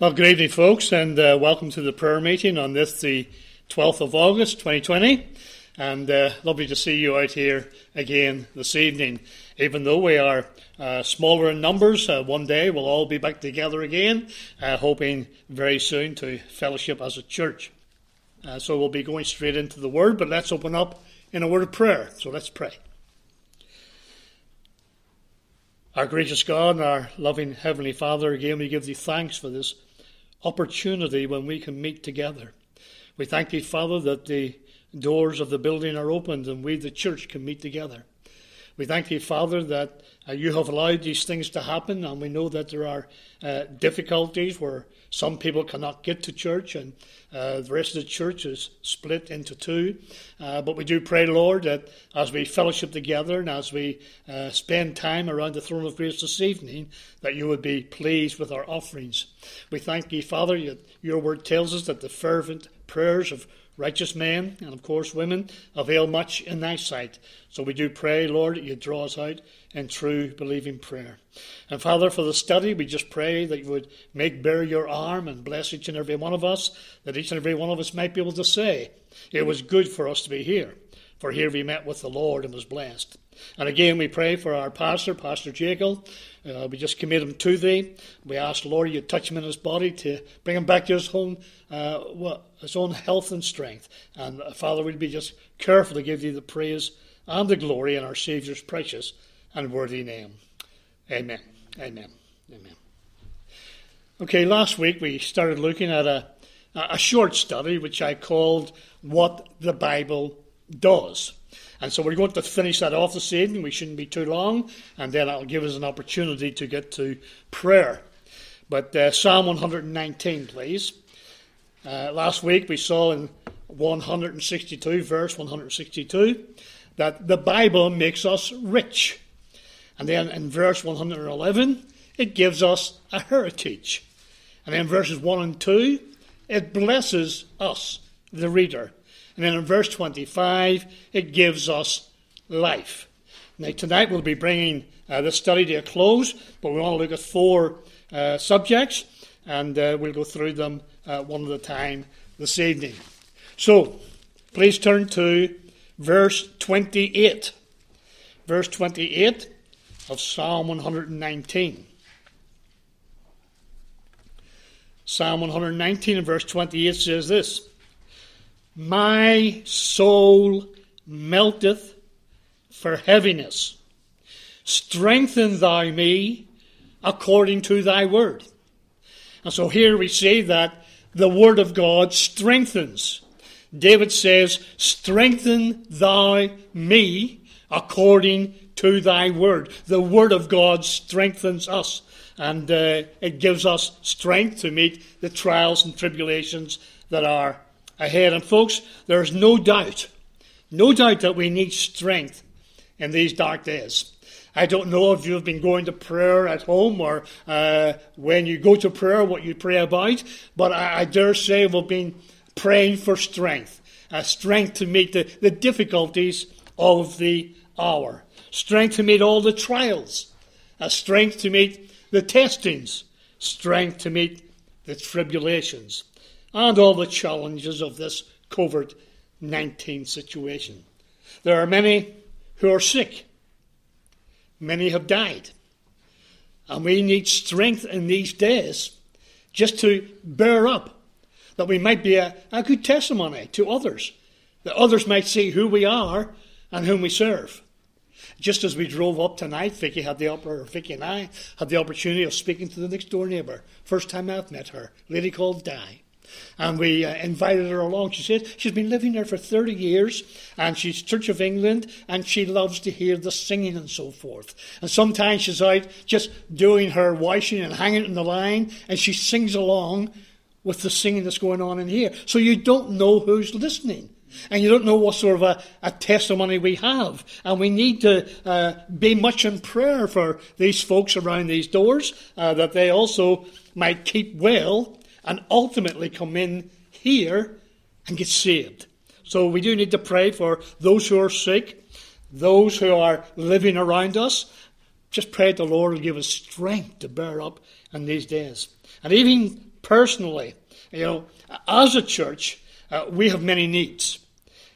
Well, good evening, folks, and uh, welcome to the prayer meeting on this, the 12th of August 2020. And uh, lovely to see you out here again this evening. Even though we are uh, smaller in numbers, uh, one day we'll all be back together again, uh, hoping very soon to fellowship as a church. Uh, so we'll be going straight into the Word, but let's open up in a word of prayer. So let's pray. Our gracious God and our loving Heavenly Father, again we give thee thanks for this opportunity when we can meet together. We thank thee, Father, that the doors of the building are opened and we, the church, can meet together. We thank thee, Father, that uh, you have allowed these things to happen, and we know that there are uh, difficulties where some people cannot get to church, and uh, the rest of the church is split into two. Uh, but we do pray, Lord, that as we fellowship together and as we uh, spend time around the throne of grace this evening, that you would be pleased with our offerings. We thank you, Father, that your word tells us that the fervent prayers of righteous men and, of course, women avail much in thy sight. So we do pray, Lord, that you draw us out in true believing prayer. And Father, for the study, we just pray that you would make bare your arm and bless each and every one of us, that each and every one of us might be able to say, It was good for us to be here, for here we met with the Lord and was blessed. And again, we pray for our pastor, Pastor Jacob. Uh, we just commit him to thee. We ask, Lord, you touch him in his body to bring him back to his home uh, his own health and strength. And uh, Father, we'll be just careful to give thee the praise and the glory in our Saviour's precious and worthy name. Amen. Amen. Amen. Okay, last week we started looking at a, a short study which I called What the Bible Does. And so we're going to finish that off this evening. We shouldn't be too long, and then that'll give us an opportunity to get to prayer. But uh, Psalm 119, please. Uh, last week we saw in 162, verse 162, that the Bible makes us rich. And then in verse 111, it gives us a heritage. And then verses 1 and 2, it blesses us, the reader. And then in verse 25, it gives us life. Now, tonight we'll be bringing uh, this study to a close, but we want to look at four uh, subjects, and uh, we'll go through them uh, one at a time this evening. So, please turn to verse 28. Verse 28 of Psalm 119. Psalm 119 and verse 28 says this My soul melteth for heaviness. Strengthen thou me according to thy word. And so here we see that the word of God strengthens. David says, Strengthen thou me according to thy word. The word of God strengthens us and uh, it gives us strength to meet the trials and tribulations that are ahead. And folks, there's no doubt, no doubt that we need strength in these dark days. I don't know if you've been going to prayer at home or uh, when you go to prayer what you pray about, but I, I dare say we've been praying for strength, uh, strength to meet the, the difficulties of the hour strength to meet all the trials, a strength to meet the testings, strength to meet the tribulations, and all the challenges of this COVID 19 situation. There are many who are sick, many have died, and we need strength in these days just to bear up, that we might be a, a good testimony to others, that others might see who we are and whom we serve. Just as we drove up tonight, Vicky had the or Vicky and I had the opportunity of speaking to the next door neighbour. First time I've met her, lady called Di. And we uh, invited her along. She said she's been living there for 30 years and she's Church of England and she loves to hear the singing and so forth. And sometimes she's out just doing her washing and hanging in the line and she sings along with the singing that's going on in here. So you don't know who's listening. And you don't know what sort of a, a testimony we have. And we need to uh, be much in prayer for these folks around these doors, uh, that they also might keep well and ultimately come in here and get saved. So we do need to pray for those who are sick, those who are living around us. Just pray the Lord will give us strength to bear up in these days. And even personally, you know, as a church, uh, we have many needs,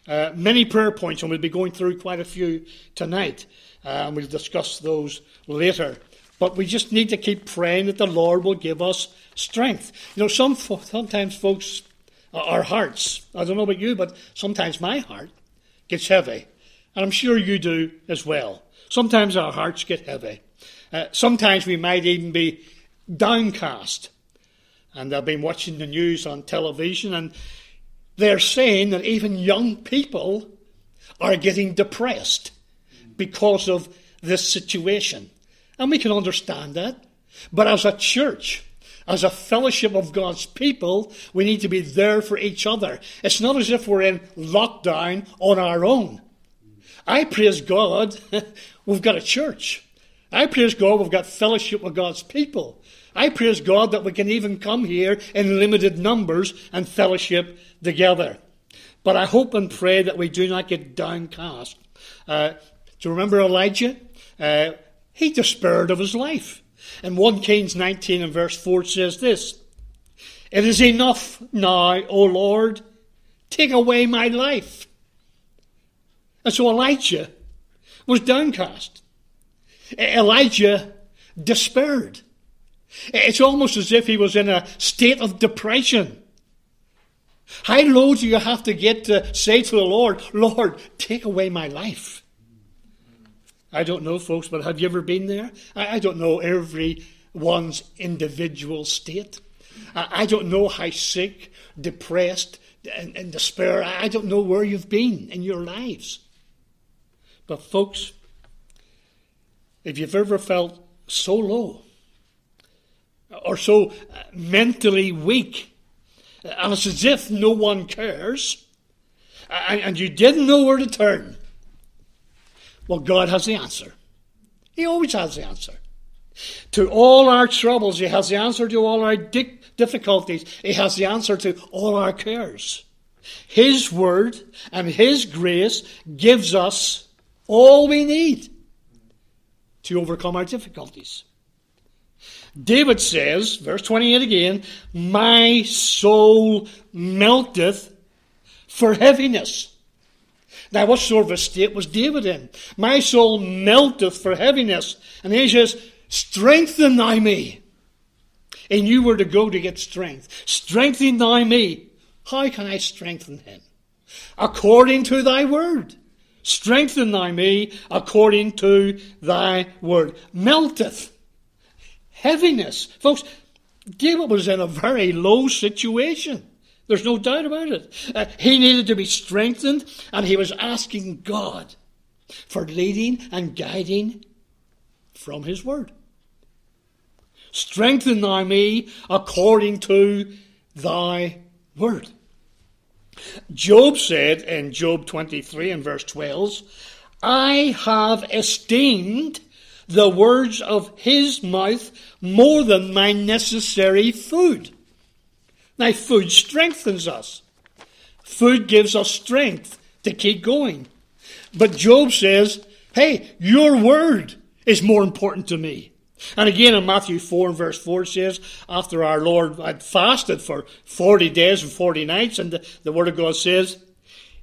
uh, many prayer points, and we'll be going through quite a few tonight. Uh, and we'll discuss those later. But we just need to keep praying that the Lord will give us strength. You know, some sometimes folks, our hearts, I don't know about you, but sometimes my heart gets heavy. And I'm sure you do as well. Sometimes our hearts get heavy. Uh, sometimes we might even be downcast. And I've been watching the news on television, and they're saying that even young people are getting depressed because of this situation. And we can understand that. But as a church, as a fellowship of God's people, we need to be there for each other. It's not as if we're in lockdown on our own. I praise God, we've got a church. I praise God, we've got fellowship with God's people. I praise God that we can even come here in limited numbers and fellowship together. But I hope and pray that we do not get downcast. Uh, do you remember Elijah? Uh, he despaired of his life. And 1 Kings 19 and verse 4 says this It is enough now, O Lord, take away my life. And so Elijah was downcast. Elijah despaired. It's almost as if he was in a state of depression. How low do you have to get to say to the Lord, Lord, take away my life? I don't know, folks, but have you ever been there? I don't know everyone's individual state. I don't know how sick, depressed, and, and despair. I don't know where you've been in your lives. But, folks, if you've ever felt so low or so uh, mentally weak, and it's as if no one cares, and you didn't know where to turn, well, God has the answer. He always has the answer. To all our troubles, He has the answer to all our difficulties. He has the answer to all our cares. His word and His grace gives us all we need to overcome our difficulties. David says, verse 28 again, My soul melteth for heaviness. Now, what sort of a state was David in? My soul melteth for heaviness. And he says, Strengthen thou me. And you were to go to get strength. Strengthen thou me. How can I strengthen him? According to thy word. Strengthen thy me according to thy word. Melteth. Heaviness. Folks, David was in a very low situation. There's no doubt about it. Uh, he needed to be strengthened, and he was asking God for leading and guiding from his word. Strengthen thou me according to thy word. Job said in Job 23 and verse 12, I have esteemed the words of his mouth more than my necessary food. Now, food strengthens us. Food gives us strength to keep going. But Job says, hey, your word is more important to me. And again in Matthew 4 and verse 4 says, after our Lord had fasted for 40 days and 40 nights, and the, the Word of God says,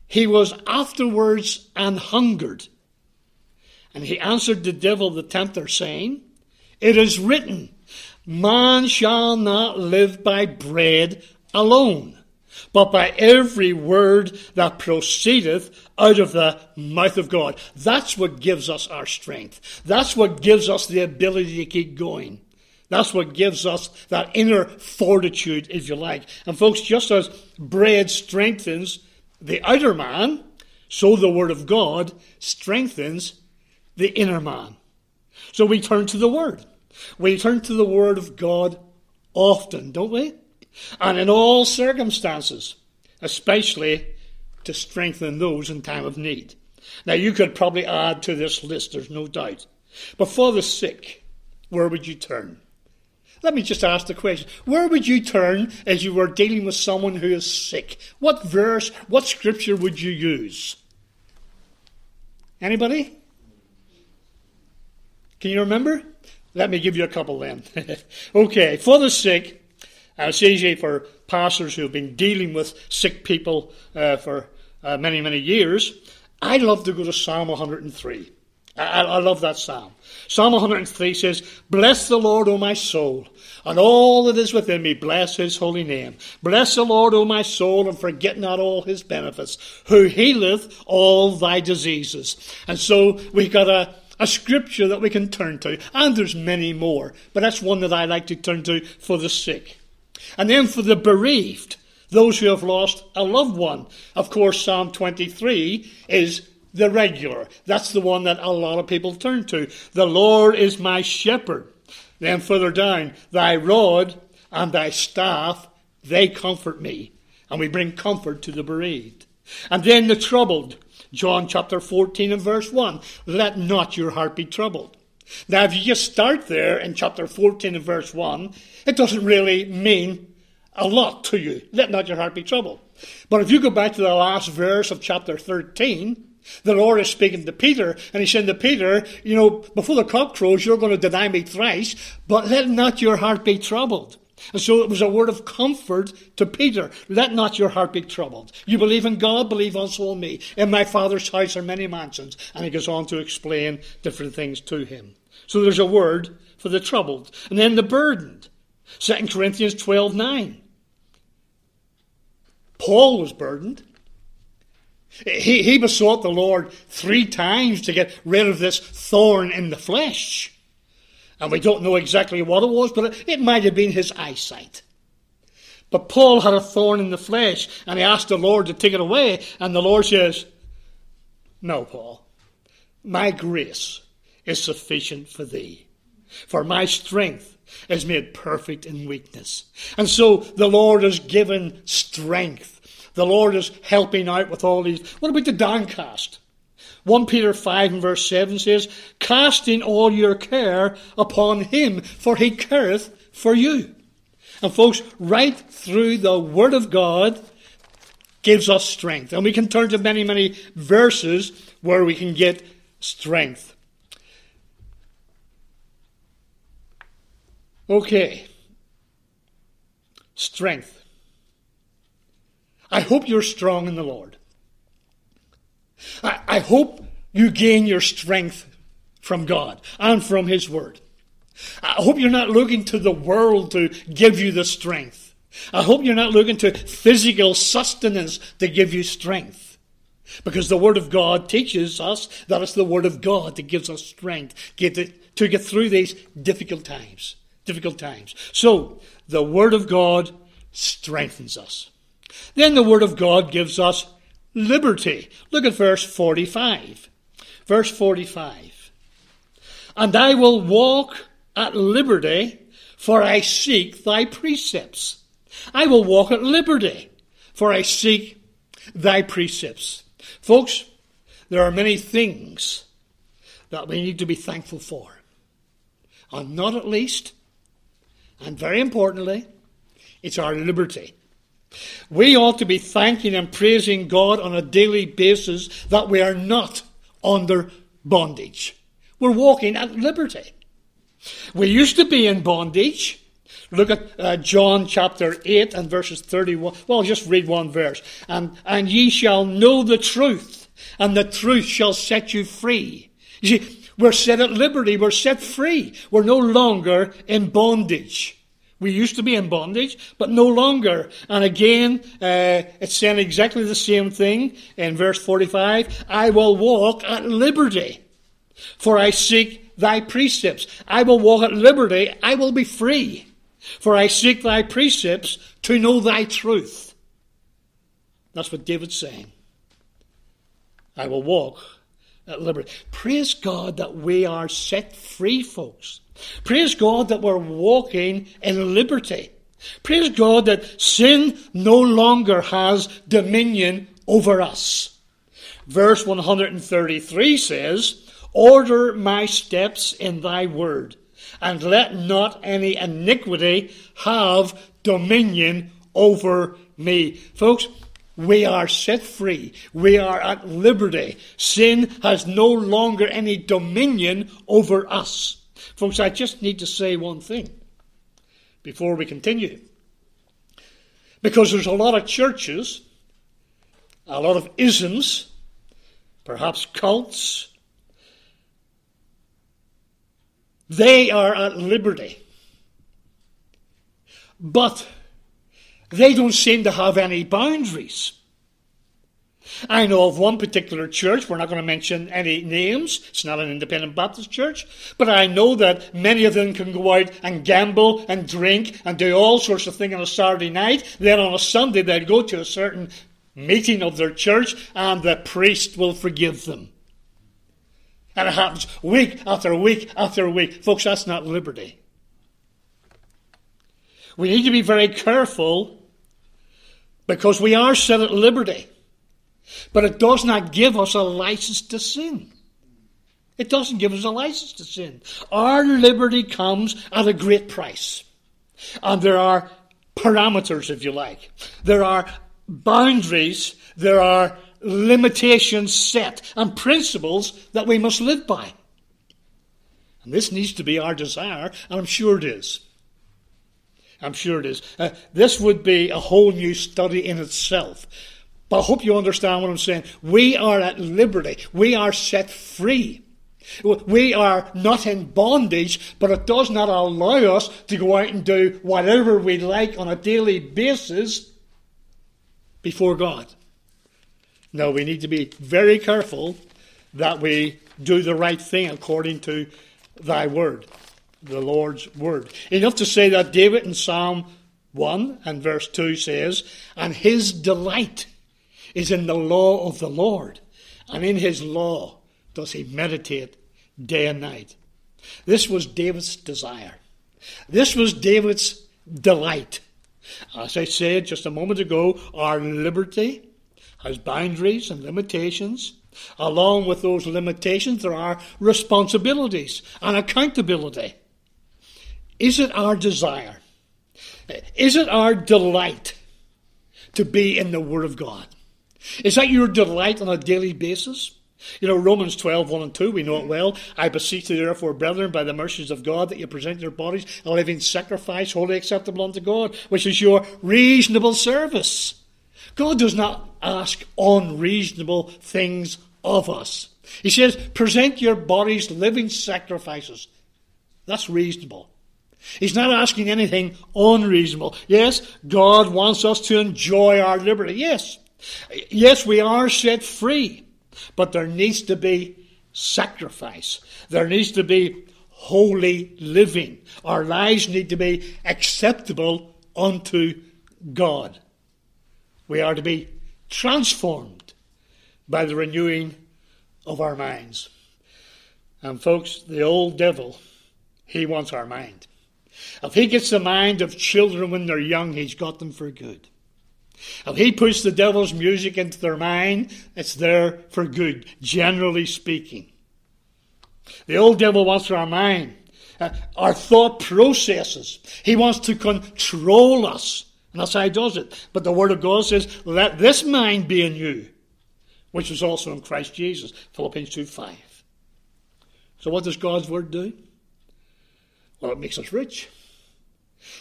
he was afterwards an hungered. And he answered the devil, the tempter, saying, It is written, Man shall not live by bread alone, but by every word that proceedeth out of the mouth of God. That's what gives us our strength. That's what gives us the ability to keep going. That's what gives us that inner fortitude, if you like. And folks, just as bread strengthens the outer man, so the Word of God strengthens the inner man. So we turn to the Word. We turn to the Word of God often, don't we? and in all circumstances, especially to strengthen those in time of need. Now, you could probably add to this list, there's no doubt. But for the sick, where would you turn? Let me just ask the question. Where would you turn as you were dealing with someone who is sick? What verse, what scripture would you use? Anybody? Can you remember? Let me give you a couple then. okay, for the sick, uh, it's easy for pastors who have been dealing with sick people uh, for uh, many, many years. I love to go to Psalm 103. I, I, love that psalm. Psalm 103 says, Bless the Lord, O my soul, and all that is within me, bless his holy name. Bless the Lord, O my soul, and forget not all his benefits, who healeth all thy diseases. And so we got a, a scripture that we can turn to, and there's many more, but that's one that I like to turn to for the sick. And then for the bereaved, those who have lost a loved one. Of course, Psalm 23 is the regular. That's the one that a lot of people turn to. The Lord is my shepherd. Then further down, thy rod and thy staff, they comfort me. And we bring comfort to the bereaved. And then the troubled. John chapter 14 and verse 1. Let not your heart be troubled. Now, if you just start there in chapter 14 and verse 1, it doesn't really mean a lot to you. Let not your heart be troubled. But if you go back to the last verse of chapter 13, the Lord is speaking to Peter, and he's saying to Peter, You know, before the cock crows, you're going to deny me thrice, but let not your heart be troubled. And so it was a word of comfort to Peter. Let not your heart be troubled. You believe in God, believe also in me. In my Father's house are many mansions. And he goes on to explain different things to him. So there's a word for the troubled. And then the burdened. 2 Corinthians 12 9. Paul was burdened. He, he besought the Lord three times to get rid of this thorn in the flesh. And we don't know exactly what it was, but it, might have been his eyesight. But Paul had a thorn in the flesh, and he asked the Lord to take it away, and the Lord says, No, Paul, my grace is sufficient for thee, for my strength is made perfect in weakness. And so the Lord has given strength the Lord is helping out with all these. What about the downcast? 1 Peter 5 and verse 7 says, Casting all your care upon him, for he careth for you. And folks, right through the Word of God gives us strength. And we can turn to many, many verses where we can get strength. Okay. Strength. I hope you're strong in the Lord. I, I hope you gain your strength from God and from His Word. I hope you're not looking to the world to give you the strength. I hope you're not looking to physical sustenance to give you strength. Because the Word of God teaches us that it's the Word of God that gives us strength to, get through these difficult times. Difficult times. So, the Word of God strengthens us. Then the Word of God gives us liberty. Look at verse 45. Verse 45. And I will walk at liberty, for I seek thy precepts. I will walk at liberty, for I seek thy precepts. Folks, there are many things that we need to be thankful for. And not at least, and very importantly, it's our liberty. We ought to be thanking and praising God on a daily basis that we are not under bondage. We're walking at liberty. We used to be in bondage. Look at uh, John chapter 8 and verses 31. Well, just read one verse. And, and ye shall know the truth, and the truth shall set you free. You see, we're set at liberty. We're set free. We're no longer in bondage. We used to be in bondage, but no longer. And again, uh, it's saying exactly the same thing in verse 45. I will walk at liberty, for I seek thy precepts. I will walk at liberty. I will be free, for I seek thy precepts to know thy truth. That's what David's saying. I will walk at liberty. Praise God that we are set free, folks. Praise God that we're walking in liberty. Praise God that sin no longer has dominion over us. Verse 133 says, Order my steps in thy word, and let not any iniquity have dominion over me. Folks, we are set free. We are at liberty. Sin has no longer any dominion over us. Folks, I just need to say one thing before we continue. Because there's a lot of churches, a lot of isms, perhaps cults. They are at liberty. But they don't seem to have any boundaries. I know of one particular church, we're not going to mention any names, it's not an independent Baptist church, but I know that many of them can go out and gamble and drink and do all sorts of things on a Saturday night. Then on a Sunday they'll go to a certain meeting of their church and the priest will forgive them. And it happens week after week after week. Folks, that's not liberty. We need to be very careful because we are set at liberty. But it does not give us a license to sin. It doesn't give us a license to sin. Our liberty comes at a great price. And there are parameters, if you like. There are boundaries. There are limitations set and principles that we must live by. And this needs to be our desire, and I'm sure it is. I'm sure it is. Uh, this would be a whole new study in itself. But I hope you understand what I'm saying. We are at liberty. We are set free. We are not in bondage, but it does not allow us to go out and do whatever we like on a daily basis before God. No, we need to be very careful that we do the right thing according to thy word, the Lord's word. Enough to say that David in Psalm 1 and verse 2 says, And his delight is in the law of the Lord, and in his law does he meditate day and night. This was David's desire. This was David's delight. As I said just a moment ago, our liberty has boundaries and limitations. Along with those limitations, there are responsibilities and accountability. Is it our desire? Is it our delight to be in the Word of God? Is that your delight on a daily basis? You know, Romans 12, 1 and 2, we know it well. I beseech you, therefore, brethren, by the mercies of God, that you present your bodies a living sacrifice, holy acceptable unto God, which is your reasonable service. God does not ask unreasonable things of us. He says, present your bodies living sacrifices. That's reasonable. He's not asking anything unreasonable. Yes, God wants us to enjoy our liberty. Yes. Yes, we are set free, but there needs to be sacrifice. There needs to be holy living. Our lives need to be acceptable unto God. We are to be transformed by the renewing of our minds. And folks, the old devil, he wants our mind. If he gets the mind of children when they're young, he's got them for good. If he puts the devil's music into their mind, it's there for good, generally speaking. The old devil wants our mind, uh, our thought processes. He wants to control us. And that's how he does it. But the Word of God says, let this mind be in you, which is also in Christ Jesus. Philippians 2 5. So what does God's Word do? Well, it makes us rich.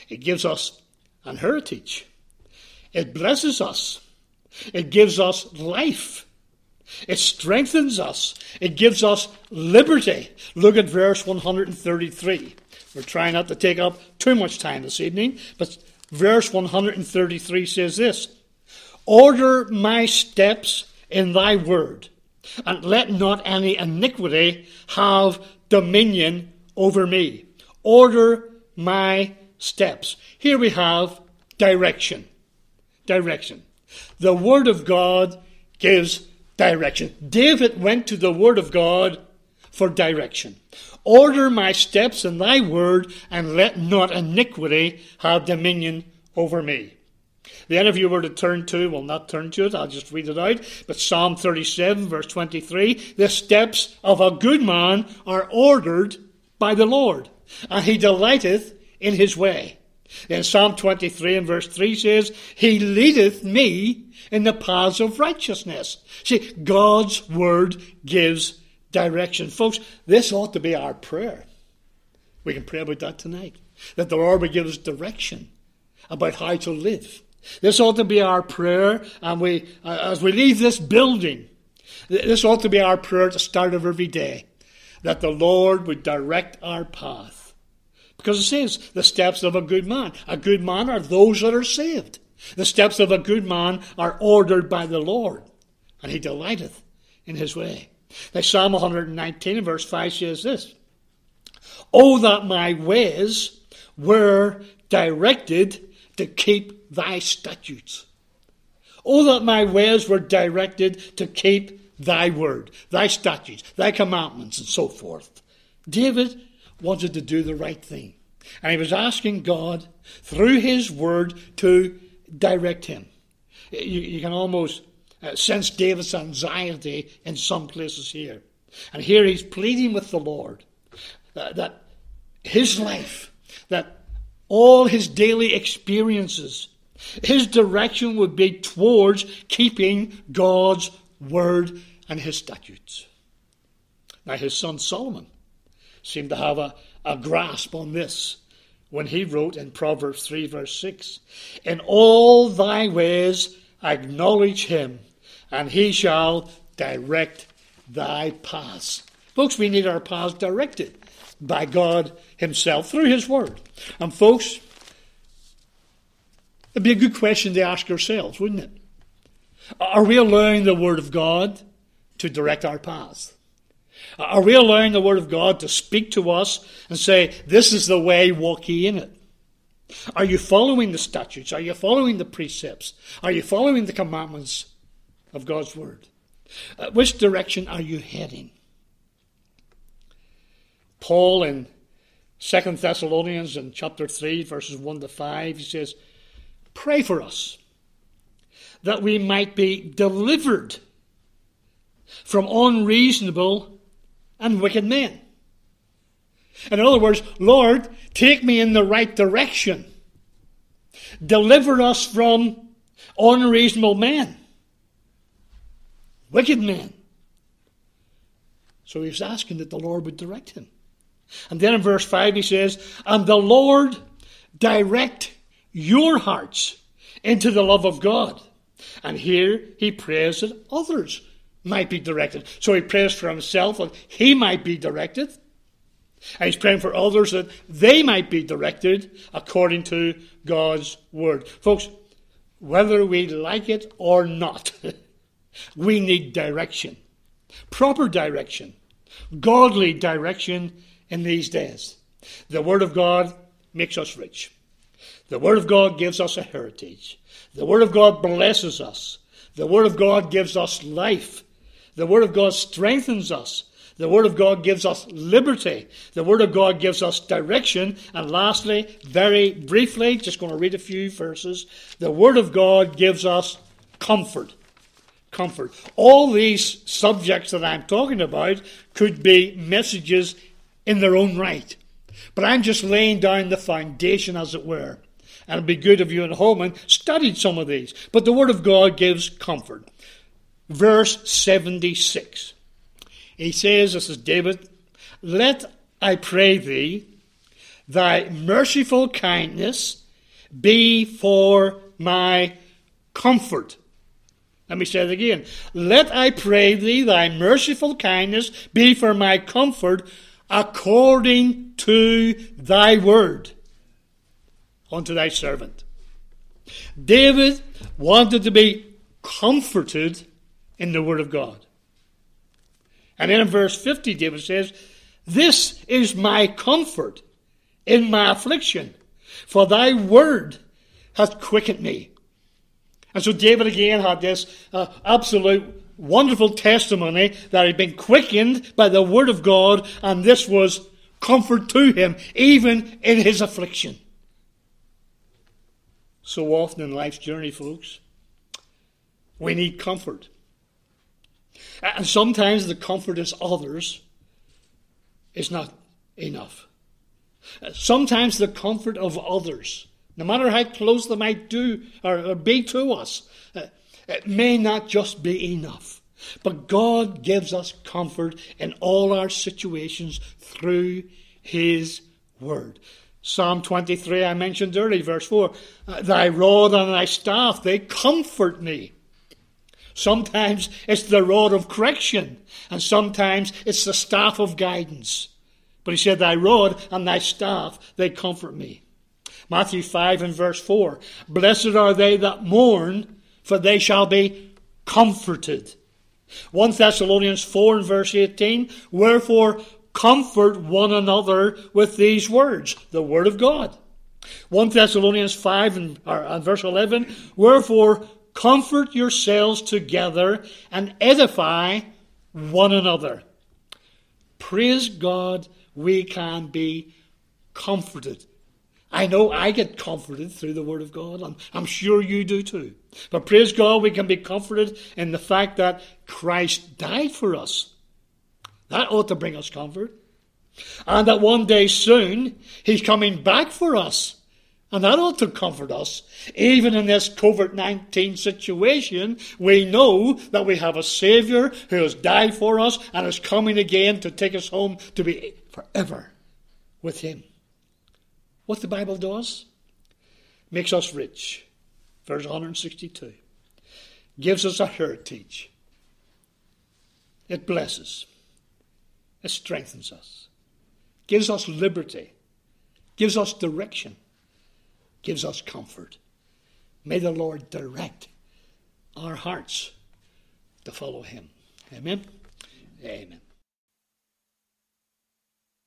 It gives us an heritage. It blesses us. It gives us life. It strengthens us. It gives us liberty. Look at verse 133. We're trying not to take up too much time this evening, but verse 133 says this Order my steps in thy word, and let not any iniquity have dominion over me. Order my steps. Here we have direction direction. The Word of God gives direction. David went to the Word of God for direction. Order my steps in thy word, and let not iniquity have dominion over me. The end of you were to turn to, will not turn to it, I'll just read it out. But Psalm 37, verse 23 The steps of a good man are ordered by the Lord, and he delighteth in his way. Then Psalm 23 and verse 3 says, He leadeth me in the paths of righteousness. See, God's word gives direction. Folks, this ought to be our prayer. We can pray about that tonight. That the Lord would give us direction about how to live. This ought to be our prayer, and we, uh, as we leave this building, this ought to be our prayer at the start of every day, that the Lord would direct our path. Because it says, the steps of a good man. A good man are those that are saved. The steps of a good man are ordered by the Lord, and he delighteth in his way. Now, Psalm 119 verse 5 says this Oh, that my ways were directed to keep thy statutes. Oh, that my ways were directed to keep thy word, thy statutes, thy commandments, and so forth. David wanted to do the right thing. And he was asking God through his word to direct him. You, you can almost uh, sense David's anxiety in some places here. And here he's pleading with the Lord uh, that his life, that all his daily experiences, his direction would be towards keeping God's word and his statutes. Now, his son Solomon seemed to have a, a grasp on this when he wrote in Proverbs 3, verse 6 In all thy ways acknowledge him, and he shall direct thy paths. Folks, we need our paths directed by God Himself through His Word. And, folks, it'd be a good question to ask ourselves, wouldn't it? Are we allowing the Word of God to direct our paths? Are we allowing the Word of God to speak to us and say, This is the way, walk ye in it? Are you following the statutes? Are you following the precepts? Are you following the commandments of God's Word? Uh, which direction are you heading? Paul in Second Thessalonians in chapter 3, verses 1 to 5, he says, Pray for us that we might be delivered from unreasonable and wicked men. In other words, Lord, take me in the right direction. Deliver us from unreasonable men, wicked men. So he's asking that the Lord would direct him. And then in verse 5 he says, And the Lord direct your hearts into the love of God. And here he prays that others might be directed. So he prays for himself that he might be directed. And he's praying for others that they might be directed according to God's word. Folks, whether we like it or not, we need direction. Proper direction. Godly direction in these days. The Word of God makes us rich. The Word of God gives us a heritage. The Word of God blesses us. The Word of God gives us life. The Word of God strengthens us. The Word of God gives us liberty. The Word of God gives us direction. And lastly, very briefly, just going to read a few verses. The Word of God gives us comfort. Comfort. All these subjects that I'm talking about could be messages in their own right. But I'm just laying down the foundation, as it were. And it'd be good if you at home and studied some of these. But the Word of God gives comfort. Verse 76. He says, This is David, Let, I pray thee, thy merciful kindness be for my comfort. Let me say it again. Let, I pray thee, thy merciful kindness be for my comfort according to thy word unto thy servant. David wanted to be comforted in the word of God. And then in verse 50, David says, This is my comfort in my affliction, for thy word hath quickened me. And so David again had this uh, absolute wonderful testimony that he'd been quickened by the Word of God, and this was comfort to him, even in his affliction. So often in life's journey, folks, we need comfort. And sometimes the comfort of others is not enough. Sometimes the comfort of others, no matter how close they might do or, be to us, uh, it may not just be enough. But God gives us comfort in all our situations through His word. Psalm 23, I mentioned earlier, verse 4 Thy rod and thy staff, they comfort me. Sometimes it's the rod of correction, and sometimes it's the staff of guidance. But he said, Thy rod and thy staff, they comfort me. Matthew 5 and verse 4 Blessed are they that mourn, for they shall be comforted. 1 Thessalonians 4 and verse 18 Wherefore comfort one another with these words, the word of God. 1 Thessalonians 5 and, or, and verse 11 Wherefore comfort yourselves together and edify one another. Praise God, we can be comforted. I know I get comforted through the Word of God. I'm, I'm sure you do too. But praise God, we can be comforted in the fact that Christ died for us. That ought to bring us comfort. And that one day soon, He's coming back for us. And that ought to comfort us. Even in this COVID 19 situation, we know that we have a Saviour who has died for us and is coming again to take us home to be forever with Him. What the Bible does makes us rich. Verse 162 gives us a heritage. It blesses. It strengthens us. Gives us liberty. Gives us direction gives us comfort. May the Lord direct our hearts to follow him. Amen. Amen.